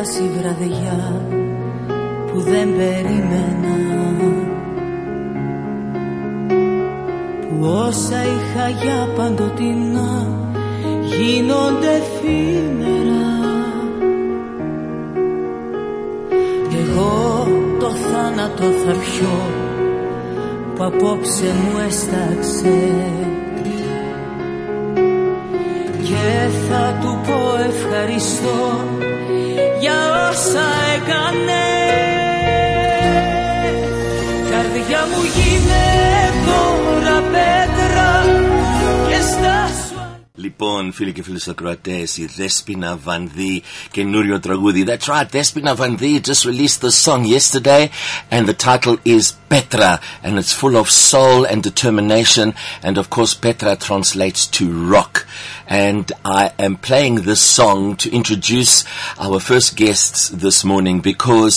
έφτασε η βραδιά που δεν περίμενα. Που όσα είχα για παντοτινά γίνονται εφήμερα Εγώ το θάνατο θα πιω που απόψε μου έσταξε. Και θα του πω ευχαριστώ για όσα έκανε. Καρδιά μου γίνε τώρα πέτρα. και στάσου Λοιπόν, φίλοι και φίλοι ακροατέ, η Δέσπινα Βανδύ, καινούριο τραγούδι. That's right, Despina Vandi just released this song yesterday, and the title is Petra, and it's full of soul and determination, and of course, Petra translates to rock. And I am playing this song to introduce our first guests this morning because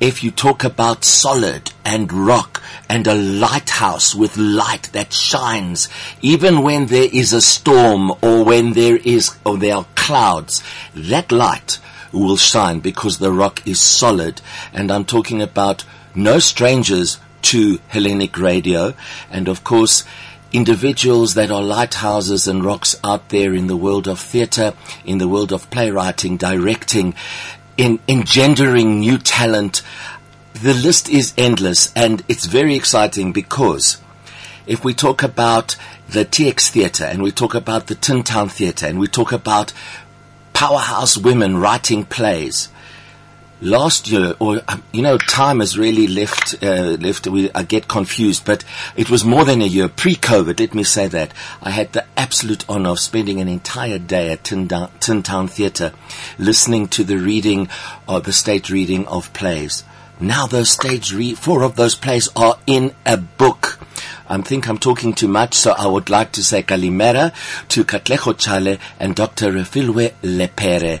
if you talk about solid and rock and a lighthouse with light that shines, even when there is a storm or when there is, or there are clouds, that light will shine because the rock is solid. And I'm talking about no strangers to Hellenic radio. And of course, individuals that are lighthouses and rocks out there in the world of theatre, in the world of playwriting, directing, in engendering new talent. The list is endless and it's very exciting because if we talk about the TX Theatre and we talk about the Tin Town Theatre and we talk about powerhouse women writing plays, last year, or um, you know, time has really left. Uh, left. We I get confused, but it was more than a year pre-COVID. Let me say that I had the absolute honor of spending an entire day at Tin, Down, Town Theatre, listening to the reading, or the state reading of plays. Now those stage re- four of those plays are in a book. I think I'm talking too much, so I would like to say Kalimera to Katlego Chale and Dr. Refiloe Lepere.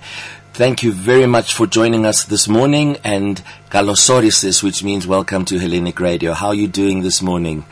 Thank you very much for joining us this morning and Galosorisis, which means welcome to Hellenic Radio. How are you doing this morning?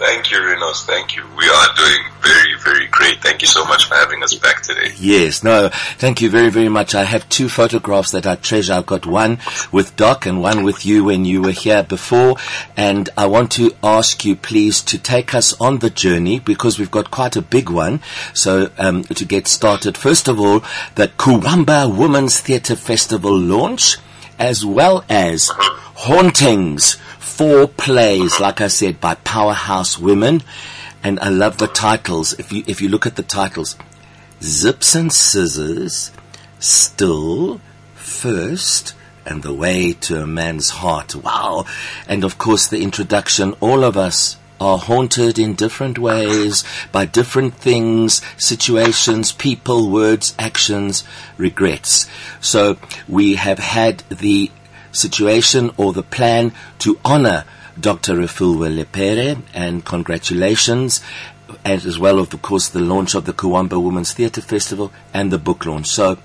Thank you, Renos. Thank you. We are doing very, very great. Thank you so much for having us back today. Yes, no, thank you very, very much. I have two photographs that I treasure. I've got one with Doc and one with you when you were here before. And I want to ask you please to take us on the journey because we've got quite a big one. So, um, to get started, first of all, the Kuwamba Women's Theatre Festival launch as well as hauntings four plays, like I said, by powerhouse women. And I love the titles. If you, if you look at the titles, Zips and Scissors, Still, First, and The Way to a Man's Heart. Wow. And of course the introduction, all of us are haunted in different ways by different things, situations, people, words, actions, regrets. So we have had the situation or the plan to honor Dr. Refiloe Lepere and congratulations and as well of course the launch of the Kuwamba Women's Theatre Festival and the book launch. So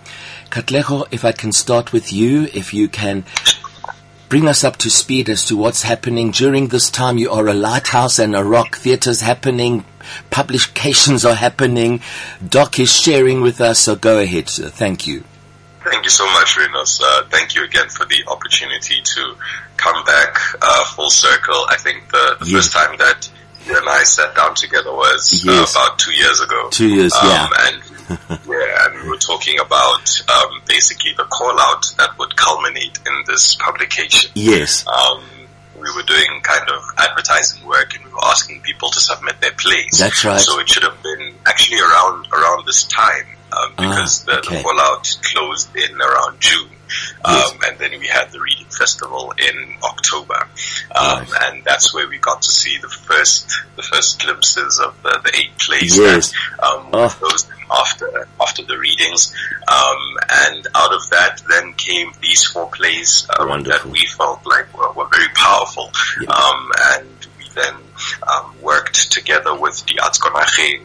Katlego, if I can start with you, if you can bring us up to speed as to what's happening during this time. You are a lighthouse and a rock. Theatre's happening. Publications are happening. Doc is sharing with us. So go ahead, sir. Thank you. Thank you so much, Renos. Uh, thank you again for the opportunity to come back uh, full circle. I think the, the Yes. first time that you and I sat down together was Yes. uh, about two years ago. Two years, Um, yeah. And yeah, and we were talking about um, basically the call out that would culminate in this publication. Yes. Um, we were doing kind of advertising work and we were asking people to submit their plays. That's right. So it should have been actually around around this time um, because the, okay. the call out closed in around June. Um, and then we had the reading festival in October, um, Right. and that's where we got to see the first the first glimpses of the, the eight plays Yes. that um, Oh. closed after after the readings. Um, and out of that, then came these four plays um, that we felt like were, were very powerful. Yeah. Um, and we then um, worked together with the Atskonaching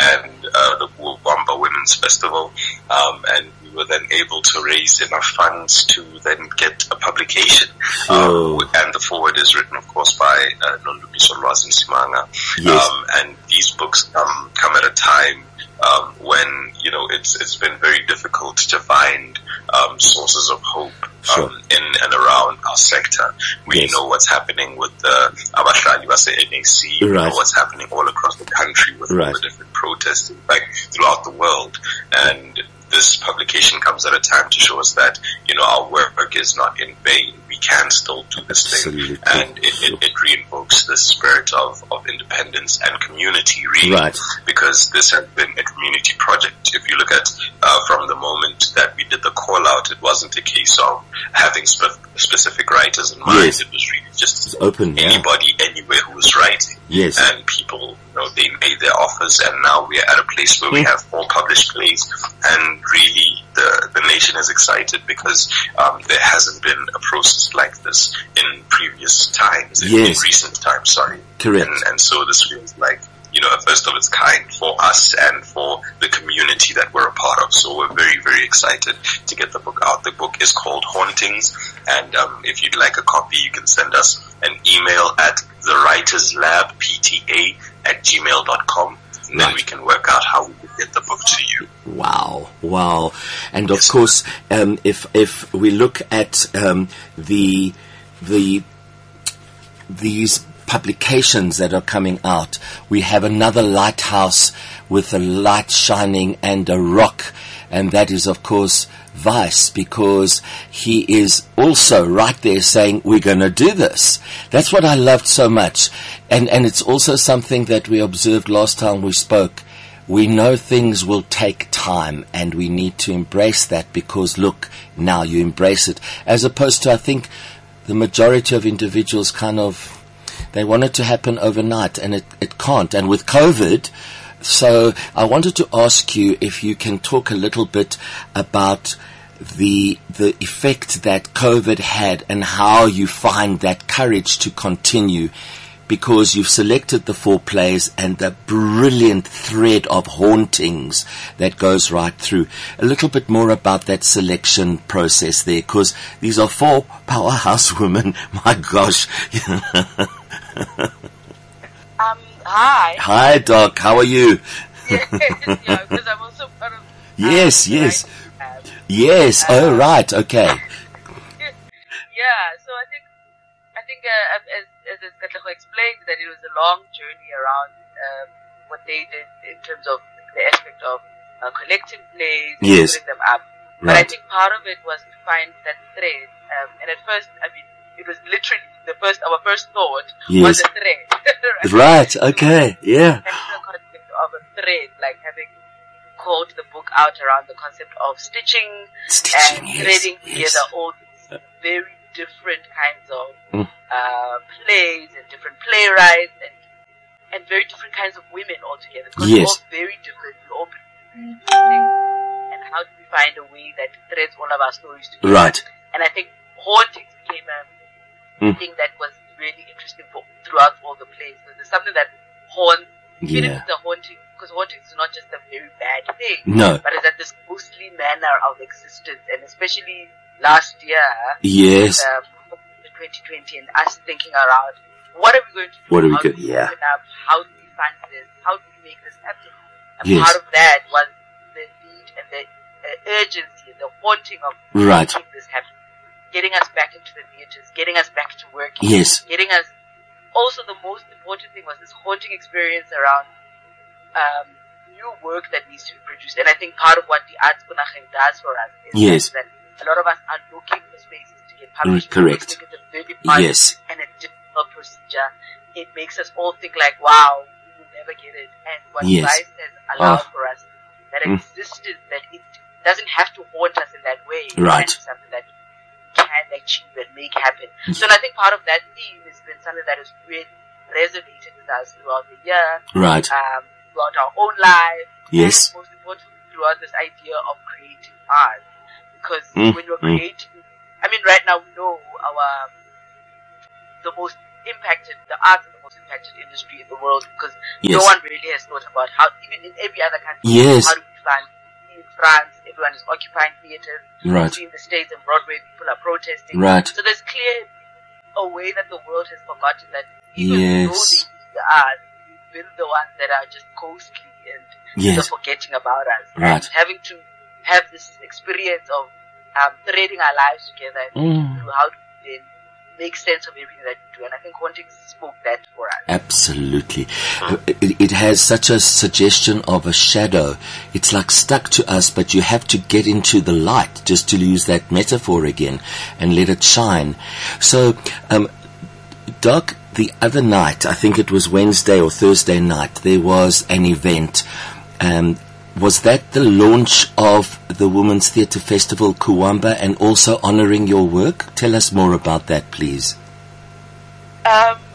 and uh, the Wamba Women's Festival, um, and we were then able to raise enough funds to then get a publication. Sure. Um, and the forward is written, of course, by uh, Nondumiso Msimanga. Yes. Um, and these books come come at a time um, when you know it's it's been very difficult to find um, sources of hope Sure. um, in and around our sector. We Yes. know what's happening with the Abahlali base NAC. We Right. know what's happening all across the country with Right. all the different protests, in fact, throughout the world. And this publication comes at a time to show us that, you know, our work is not in vain. We can still do this Absolutely. thing. And it, it, it reinvokes the spirit of, of independence and community, really. Right. Because this has been a community project. If you look at, uh, from the moment that we did the call out, it wasn't a case of having spe- specific writers in mind. Yes. It was really just It's open, yeah. anybody anywhere who was writing. Yes. And people, you know, they made their offers and now we're at a place where we Hmm. have four published plays and really the, the nation is excited because um, there hasn't been a process like this in previous times, in, in recent times, sorry. Correct. And, and so this feels like, you know, a first of its kind for us and for the community that we're a part of. So we're very, very excited to get the book out. The book is called Hauntings. And um, if you'd like a copy, you can send us an email at the writers lab, PTA at gmail.com. And then we can work out how we can get the book to you. Wow, wow. And of course, um, if, if we look at, um, the, the, these publications that are coming out, we have another lighthouse with a light shining and a rock, and that is of course Vice, because he is also right there saying, we're gonna do this. That's what I loved so much. And, and it's also something that we observed last time we spoke. We know things will take time and we need to embrace that because look, now you embrace it. As opposed to, I think, the majority of individuals kind of, they want it to happen overnight and it, it can't. And with COVID, so I wanted to ask you if you can talk a little bit about the the effect that COVID had and how you find that courage to continue because you've selected the four plays and the brilliant thread of hauntings that goes right through. A little bit more about that selection process there because these are four powerhouse women. My gosh. Um, hi. Hi Doc, how are you? yeah, because I'm also part of. Yes, um, yes. um, Yes, oh right, okay. yeah, so I think, I think uh, as, as as explained, that it was a long journey around um, what they did in terms of the aspect of uh, collecting plays, Yes. putting them up. But I think part of it was to find that thread. Um, and at first, I mean, it was literally the first, our first thought was a thread. Right, okay, yeah. And the concept of a thread, like having called the book out around the concept of stitching, Stitching, and yes, threading yes. together all these very different kinds of Mm. uh, plays and different playwrights and and very different kinds of women altogether. Because Yes. we're all very different. We're all different things. And how do we find a way that threads all of our stories together? Right. And I think hauntings became a Mm. thing that was really interesting for throughout all the plays. Because there's something that haunts, even if it's a haunting, because haunting is not just a very bad thing, No. but it's at this ghostly manner of existence. And especially last year, Yes. um, 2020, and us thinking around, what are we going to do? What are we going? yeah. open up? How do we fund this? How do we make this happen? And Yes. part of that was the need and the uh, urgency, the haunting of Right. making this happen. Getting us back into the theaters, getting us back to work. Yes. Getting us, also the most important thing was this haunting experience around, um, new work that needs to be produced. And I think part of what the Arts Kunacheng does for us is Yes. that a lot of us are looking for spaces to get published. Mm, correct. We think it's a very fun Yes. and a difficult procedure. It makes us all think like, wow, we will never get it. And what Yes. Has allowed Oh. for us, that Mm. existence, that it doesn't have to haunt us in that way. Right. Something that can achieve and make happen. So and I think part of that theme has been something that has really resonated with us throughout the year, Right. um, throughout our own lives, Yes. and most importantly, throughout this idea of creating art. Because Mm, when you're mm. creating, I mean, right now we know our, the most impacted, the arts are the most impacted industry in the world because no one really has thought about how, even in every other country, Yes. how do we find, in France, everyone is occupying theaters, Right. in the States and Broadway, people are protesting. Right. So there's clear a way that the world has forgotten that even Yes. though they art, we've been the ones that are just ghostly and Yes. just forgetting about us. Right. Having to have this experience of um, threading our lives together and Mm. through how to then make sense of everything that you do. And I think Haunting spoke that for us. Absolutely. It, it has such a suggestion of a shadow. It's like stuck to us, but you have to get into the light, just to use that metaphor again, and let it shine. So, um, Doc, the other night, I think it was Wednesday or Thursday night, there was an event. Um, was that the launch of the Women's Theatre Festival Kuwamba and also honoring your work? Tell us more about that, please. Um.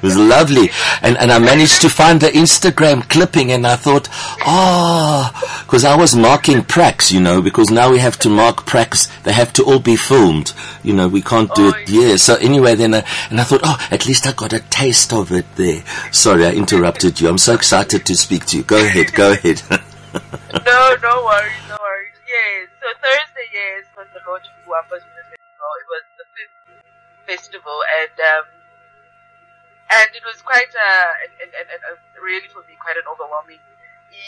It was lovely. And, and I managed to find the Instagram clipping and I thought, oh, because I was marking pracs, you know, because now we have to mark pracs. They have to all be filmed. You know, we can't do Oh, it. Yeah. So anyway, then, I, and I thought, oh, at least I got a taste of it there. Sorry, I interrupted you. I'm so excited to speak to you. Go ahead. Go ahead. no, no worries, no worries. Yes. So Thursday, yes, was the launch of Women's Festival. It was the fifth festival, and um, and it was quite a, and, and, and, really for me quite an overwhelming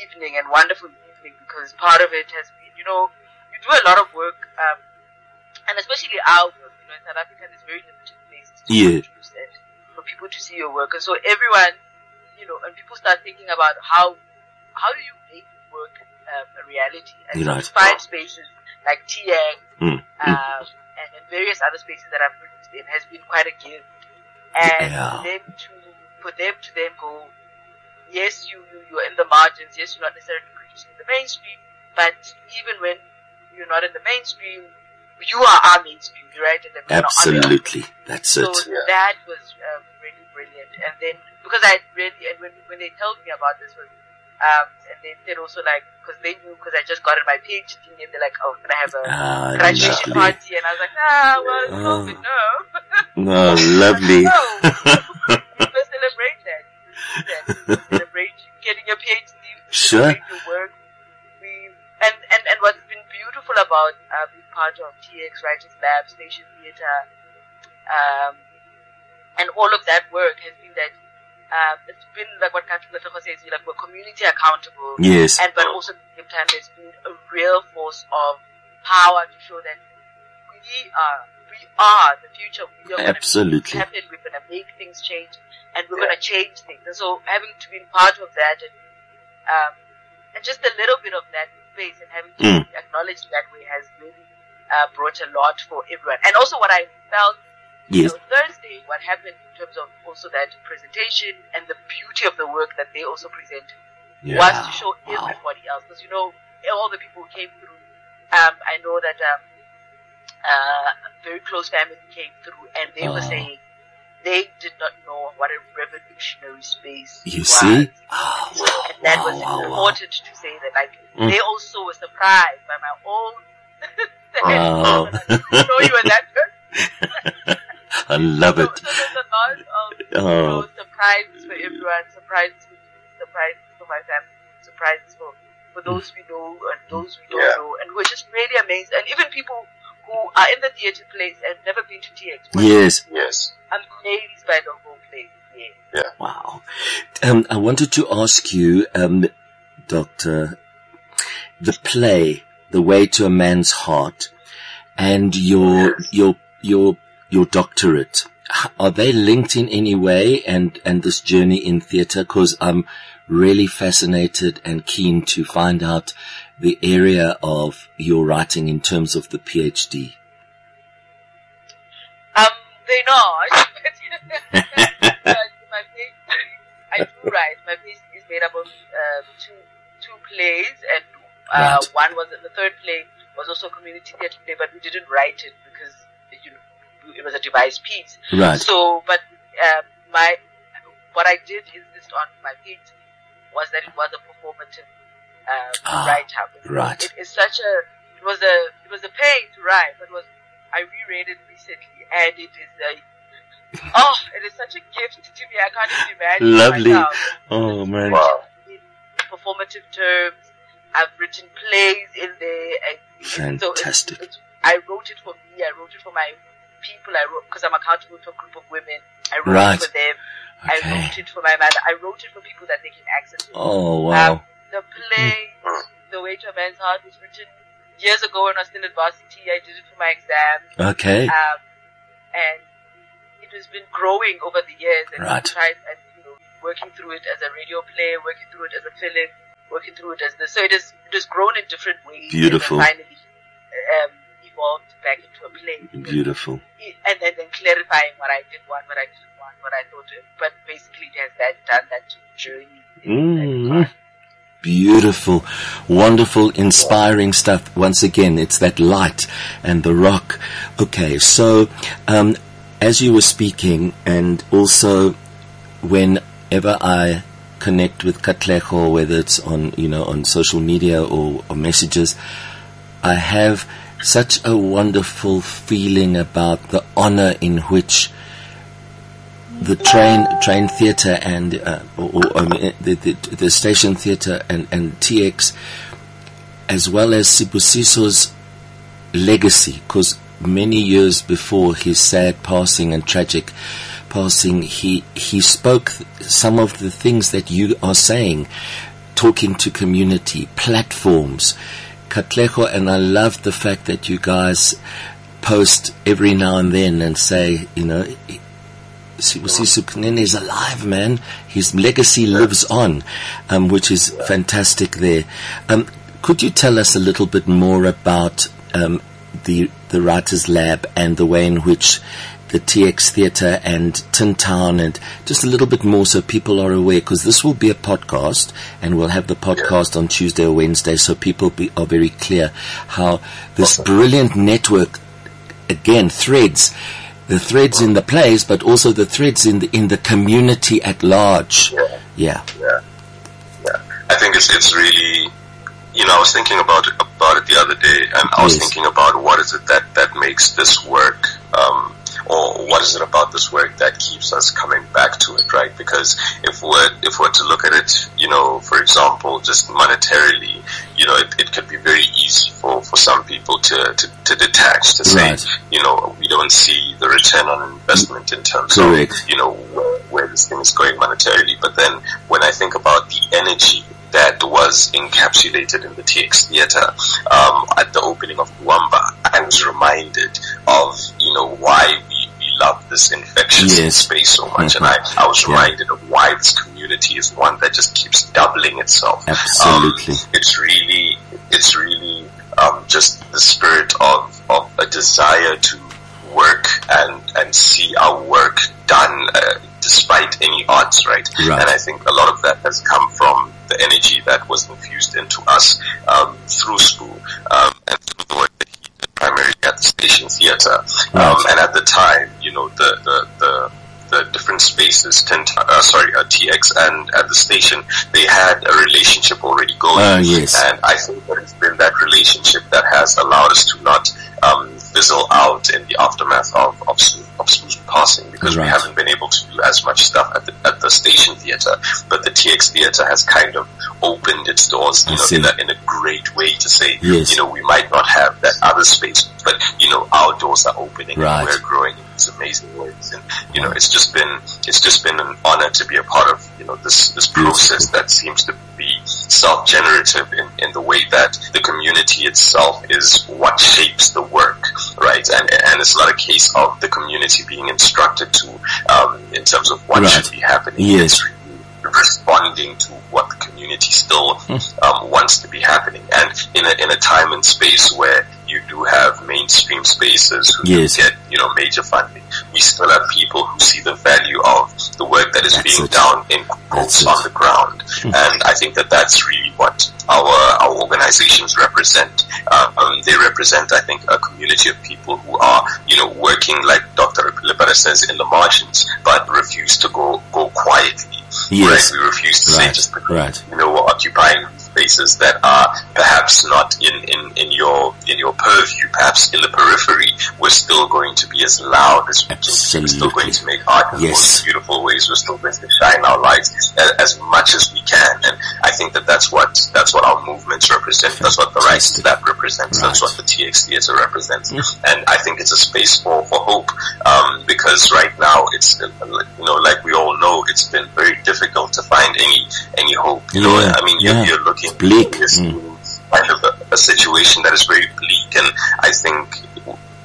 evening and wonderful evening because part of it has been, you know, you do a lot of work, um, and especially our work. You know, in South Africa, there's very limited places to Yeah. produce and for people to see your work, and so everyone, you know, and people start thinking about how how do you make work um, a reality? And Right. so find spaces like TX Mm, um, and, and various other spaces that I've produced in has been quite a gift. And Yeah. for them to for them to then go, yes, you, you you're in the margins, yes, you're not necessarily producing in the mainstream, but even when you're not in the mainstream, you are our mainstream, right? And then we're it. Absolutely. That's So it. Yeah. that was um, really brilliant. And then because I really and when when they told me about this was um and they said also like because they knew because I just got in my PhD and they're like oh can I have a Ah, graduation lovely. party and I was like ah well it's Ah. COVID no No, lovely. no we must celebrate that we must do that. Celebrate you getting your PhD Sure. your work we and and and what's been beautiful about uh, being part of TX Writers Lab Station Theatre um, and all of that work has been that um, it's been like what Catherine Lefebvre says, like we're community accountable, Yes. and but also at the same time there's been a real force of power to show that we are are the future. We are going to Absolutely. happen. We're going to make things change, and we're going to change things. And so having to be part of that and um, and just a little bit of that space and having to Mm. be acknowledged that way has really uh, brought a lot for everyone. And also what I felt you Yes. know, Thursday, what happened in terms of also that presentation and the beauty of the work that they also presented was to show Wow. everybody else. Because, you know, all the people who came through, um, I know that um, uh, a very close family came through and they Oh. were saying they did not know what a revolutionary space You was. see? Oh, And that wow, was wow, wow. important to say that, like, Mm. they also were surprised by my own. Wow. I didn't know you were that person. I love So, it. so there's a lot of you Oh. know, surprises for everyone, surprises for me, surprises for my family, surprises for, for those we know and those we don't Yeah. know, and we're just really amazed. And even people who are in the theatre place and never been to TX were Yes. Yes. amazed by the whole place. Yeah. Wow. Um, I wanted to ask you, um, Doctor, the play, The Way to a Man's Heart, and your your your your doctorate. Are they linked in any way? And and this journey in theatre, because I'm really fascinated and keen to find out the area of your writing in terms of the PhD. Um, they're not. but my PhD, I do write. My PhD is made up of uh, two two plays, and uh, Right. one was the third play was also a community theatre play, but we didn't write it know it was a devised piece. Right. So, but uh, my what I did insist on my PhD was that it was a performative uh, Ah, write-up. right. It is such a it was a it was a pain to write, but it was I reread it recently, and it is a oh, it is such a gift to me. I can't even imagine Lovely. myself Oh man. Wow. in performative terms. I've written plays in there. And so it's- Fantastic. it's- I wrote it for me. I wrote it for my people. I wrote because I'm accountable to a group of women. I wrote Right. it for them. I wrote it for my mother. I wrote it for people that they can access it. Oh wow. Um, the play, The Way to a Man's Heart, was written years ago when I was still at varsity, I did it for my exams. Okay. Um, and it has been growing over the years. And Right. tried, and, you know, working through it as a radio play, working through it as a film, working through it as this. So it has, it has grown in different ways. Beautiful. Finally, um, evolved back into a play. Beautiful. And then, then clarifying what I did want, what I didn't want, what I thought it. But basically it has that, done that journey. Mm. Beautiful, wonderful, inspiring stuff. Once again, it's that light and the rock. Okay, so um, as you were speaking, and also whenever I connect with Katlego, whether it's on you know on social media or, or messages, I have such a wonderful feeling about the honor in which the train train theatre and uh, or, or, mean, the, the the station theatre and and TX, as well as Sibusiso's legacy, because many years before his sad passing and tragic passing, he he spoke some of the things that you are saying, talking to community platforms. Katlego, and I love the fact that you guys post every now and then and say, you know, Sibusiso is alive, man. His legacy lives on, um, which is fantastic there. Um, could you tell us a little bit more about um, the the Writers Lab and the way in which the TX Theatre and Tin Town and just a little bit more so people are aware because this will be a podcast and we'll have the podcast on Tuesday or Wednesday so people be, are very clear how this brilliant network again threads the threads in the plays, but also the threads in the in the community at large. Yeah. Yeah, Yeah, yeah. I think it's it's really, you know, I was thinking about it, about it the other day, and I was Yes. thinking about what is it that that makes this work, um, or what is it about this work that keeps us coming back to it, right? Because if we're if we're to look at it, you know, for example, just monetarily, you know, it, it could be very easy for, for some people to, to, to detach, to say, Right. you know, we don't see the return on investment in terms Correct. of, you know, where, where this thing is going monetarily. But then when I think about the energy that was encapsulated in the TX Theatre um, at the opening of Kuwamba, I was reminded of, you know, why love this infectious Yes. space so much. And Mhm. I, I was Yeah. reminded of why this community is one that just keeps doubling itself. Absolutely. Um, it's really, it's really um, just the spirit of, of a desire to work and, and see our work done uh, despite any odds, right? Right. And I think a lot of that has come from the energy that was infused into us um, through school um, and through the work that he did primarily at the station theatre. Um, and at the time, you know, the, the, the the different spaces, Tint, uh, sorry, uh, TX and at the station, they had a relationship already going. Ah, yes. And I think that it's been that relationship that has allowed us to not um, fizzle out in the aftermath of of, of passing because we haven't been able to do as much stuff at the at the station theatre. But the TX theatre has kind of opened its doors, you know, in a, in a great way to say, Yes. you know, we might not have that other space, but you know, our doors are opening Right. and we're growing in these amazing ways. And you know, it's just been it's just been an honor to be a part of you know this this process that seems to be self generative in, in the way that the community itself is what shapes the work, right? And and it's not a case of the community being instructed to um, in terms of what Right. should be happening. Yes. It's responding to what the community still Hmm. um, wants to be happening, and in a in a time and space where you do have mainstream spaces who Yes. do get you know major funding, we still have people who see the value of the work that is That's being it. done in quotes on the ground, and I think that that's really what our our organizations represent. Uh, um, they represent, I think, a community of people who are you know working like Dr. Pilipara says in the margins, but refuse to go go quietly. Yes. Right? We refuse to say Right. just because Right. you know we're occupying spaces that are perhaps not in, in, in your in your purview, perhaps in the periphery, we're still going to be as loud as we can. We're still going to make art in the most beautiful ways. We're still going to shine our lights as, as much as we can. And I think that that's what that's what our movements represent. That's what the Rights to That represents. That's what the TX Theatre represents. And I think it's a space for, for hope um, because right now it's you know like we all know it's been very difficult find any any hope. You know, I mean you're, you're looking bleak. this Mm. kind of a, a situation that is very bleak, and I think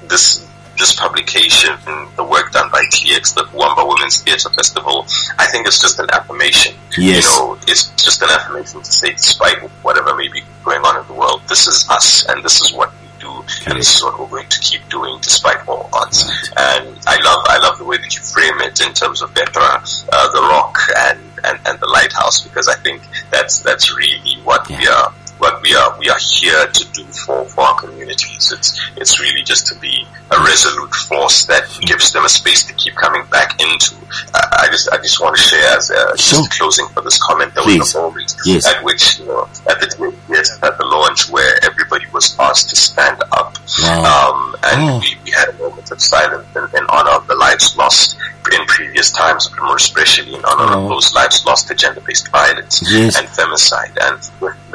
this this publication, and the work done by TX, the Wamba Women's Theatre Festival, I think it's just an affirmation. Yes. You know, it's just an affirmation to say, despite whatever may be going on in the world, this is us, and this is what we do, and this is what we're going to keep doing despite all odds. And I love, I love the way that you frame it in terms of Petra, uh, the rock, and, and, and the lighthouse, because I think that's that's really what we are what we are we are here to do for, for our communities. It's it's really just to be a resolute force that gives them a space to keep coming back into. Uh, I just I just want to share as a Sure. just closing for this comment there Please. was a moment Yes. at which you know at the yes at the launch where everybody was asked to stand up. Wow. Um, and Oh. we, we had a moment of silence in, in honor of the lives lost in previous times, but more especially in honor Oh. of those lives lost to gender-based violence Yes. and femicide. And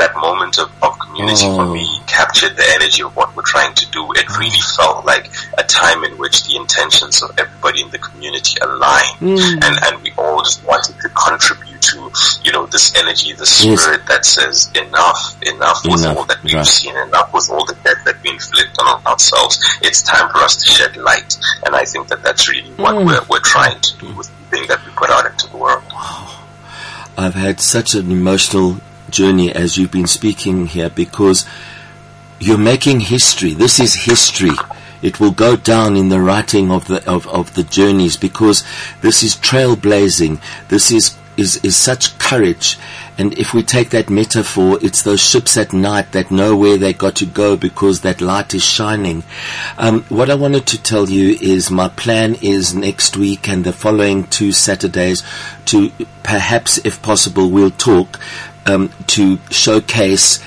that moment of, of community Oh. for me captured the energy of what we're trying to do. It really felt like a time in which the intentions of everybody in the community aligned, Mm. and and we all just wanted to contribute to you know this energy, this Yes. spirit that says enough, enough with all that we've right. seen, enough with all the death that we inflict on ourselves. It's time for us to shed light, and I think that that's really what Mm. we're we're trying to do with the thing that we put out into the world. I've had such an emotional journey as you've been speaking here because you're making history. This is history. It will go down in the writing of the of, of the journeys because this is trailblazing. This is is is such courage. And if we take that metaphor, it's those ships at night that know where they got to go because that light is shining. Um, what I wanted to tell you is my plan is next week and the following two Saturdays to perhaps, if possible, we'll talk um, to showcase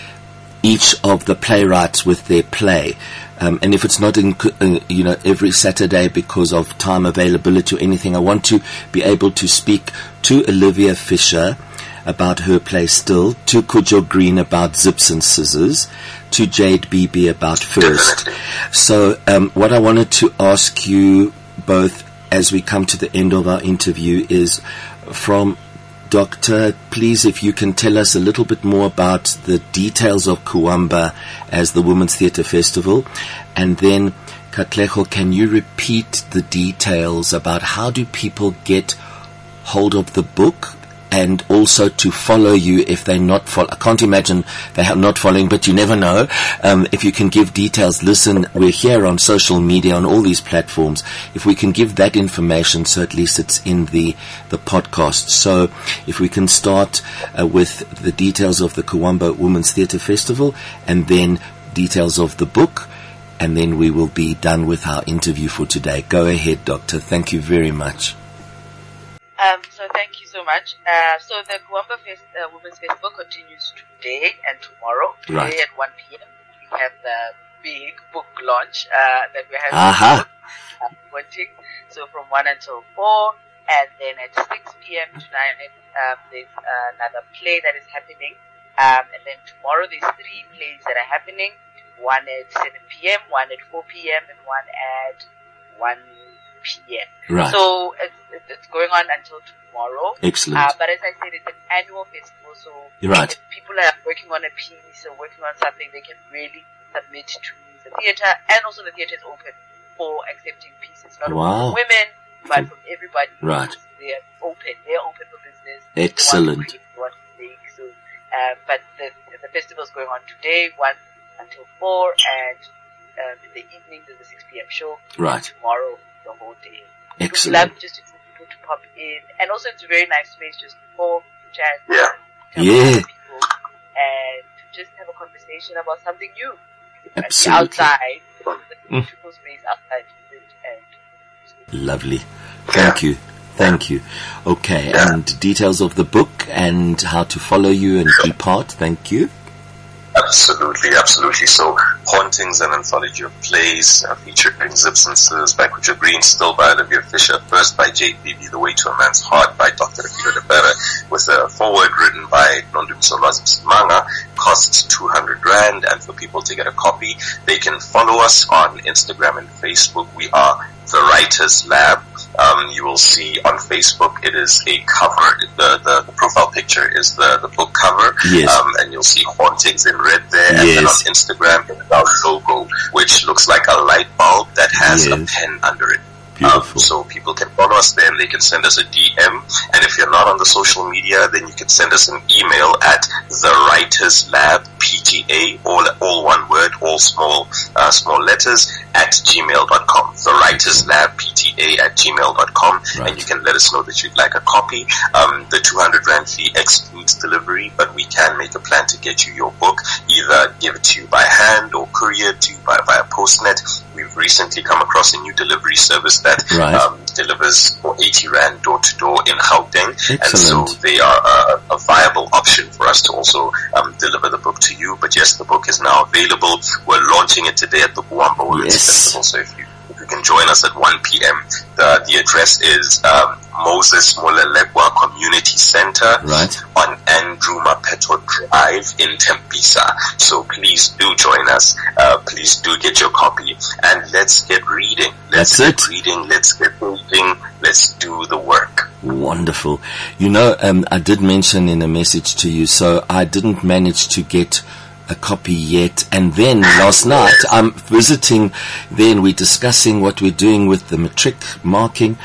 each of the playwrights with their play. Um, and if it's not in, uh, you know, every Saturday because of time availability or anything, I want to be able to speak to Olivia Fisher about her play Still, to Kujo Green about Zips and Scissors, to Jade Beebe about First. So, um, what I wanted to ask you both as we come to the end of our interview is from Doctor, please, if you can tell us a little bit more about the details of Kuwamba as the Women's Theatre Festival, and then Katlego, can you repeat the details about how do people get hold of the book and also to follow you if they're not follow. I can't imagine they are not following, but you never know. Um, if you can give details, listen, we're here on social media on all these platforms. If we can give that information, so at least it's in the the podcast. So if we can start uh, with the details of the Kuwamba Women's Theatre Festival, and then details of the book. And then we will be done with our interview for today. Go ahead, Doctor. Thank you very much. Um, so thank you so much. Uh, so the Kuwamba Fest, uh, Women's Festival continues today and tomorrow. Today Right. at 1 p.m. We have the big book launch uh, that we're having. Uh, Wanting. So from 1 until 4. And then at 6 p.m. tonight, um, there's another play that is happening. Um, and then tomorrow there's three plays that are happening. One at 7 p.m., one at 4 p.m., and one at 1 p.m. Right. So it's, it's- it's going on until tomorrow. Excellent. Uh, but as I said, it's an annual festival, so right. if people are working on a piece or working on something, they can really submit to the theatre, and also the theatre is open for accepting pieces, not Wow. only from women, but from everybody. Right. They're open. They're open for business. Excellent. They want to create, they want to make. So, uh, but the the festival is going on today, one until four, and um, in the evening there's a 6 p.m. show. Right. Tomorrow, the whole day. Excellent. love just people to pop in, and also it's a very nice space just to talk, chat, Yeah. Yeah. people, and to just have a conversation about something new. Absolutely. outside, the Mm. beautiful space outside, and Lovely. Thank you. Thank you. Okay, and details of the book and how to follow you and be part. Thank you. Absolutely, absolutely. So, Hauntings, an anthology of plays uh, featuring Scissors by Kuja Green, Still by Olivia Fisher, First by J.P.B., The Way to a Man's Heart by Dr. Akira Debera, with a foreword written by Nondumsola Manga, costs 200 Rand, and for people to get a copy, they can follow us on Instagram and Facebook. We are The Writers Lab. Um, you will see on Facebook it is a cover. The, the, the profile picture is the, the book cover. Yes. Um, and you'll see hauntings in red there. And then on Instagram, it's our logo, which looks like a light bulb that has a pen under it. Beautiful. Um, so people can follow us there and they can send us a DM. And if you're not on the social media, then you can send us an email at the Writers Lab PTA, all, all one word, all small, uh, small letters at gmail.com. The Writers Lab PTA at gmail.com. Right. And you can let us know that you'd like a copy. Um, the 200 Rand fee excludes delivery, but we can make a plan to get you your book, either give it to you by hand or courier to you by, via postnet. We've recently come across a new delivery service that Right. um, delivers for 80 Rand door to door in Gauteng. And so they are a, a viable option for us to also um, deliver the book to you. But yes, the book is now available. We're launching it today at the Kuwamba Women's Yes. Festival. So if you, if you can join us at 1 p.m., the, the address is um, Moses Molelekwa Community Center Right. on Andrew Mapheto Drive in Tembisa. So please do join us. Uh, please do get your copy and let's get reading. Let's That's get it. reading. Let's get reading. Let's do the work. Wonderful. You know, um, I did mention in a message to you, so I didn't manage to get a copy yet. And then last night, I'm visiting, then we're discussing what we're doing with the matric marking.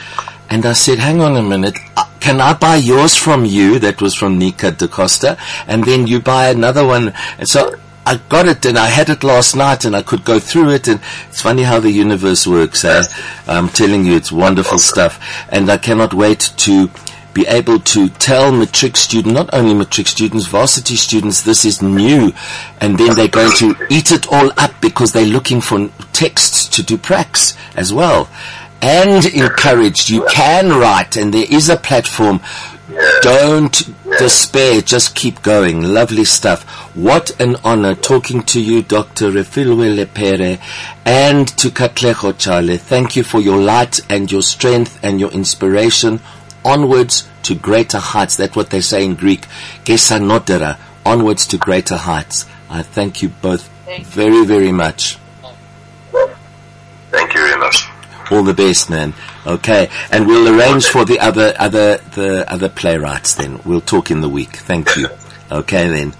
And I said, hang on a minute, uh, can I buy yours from you? That was from Nika Da Costa. And then you buy another one. And so I got it and I had it last night and I could go through it and it's funny how the universe works, eh? I'm telling you, it's wonderful stuff. And I cannot wait to be able to tell matric students, not only matric students, varsity students, this is new. And then they're going to eat it all up because they're looking for texts to do pracs as well. And encouraged, you can write and there is a platform. Don't despair, just keep going. Lovely stuff. What an honor talking to you, Dr. Refiloe Lepere, and to Katlego Chale. Thank you for your light and your strength and your inspiration onwards to greater heights. That's what they say in Greek. Kesanotera, onwards to greater heights. I thank you both Thank you. very, very much. Thank you very much. All the best, man. Okay, and we'll arrange for the other other the other playwrights. Then we'll talk in the week. Thank you. Okay, then.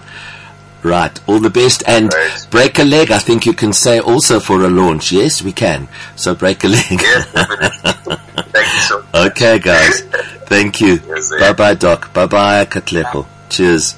Right. All the best and break a leg. I think you can say also for a launch. Yes, we can. So break a leg. Yes. Thank you so much. okay, guys. Thank you. Yes. Bye bye, Doc. Bye bye, Katlego. Cheers.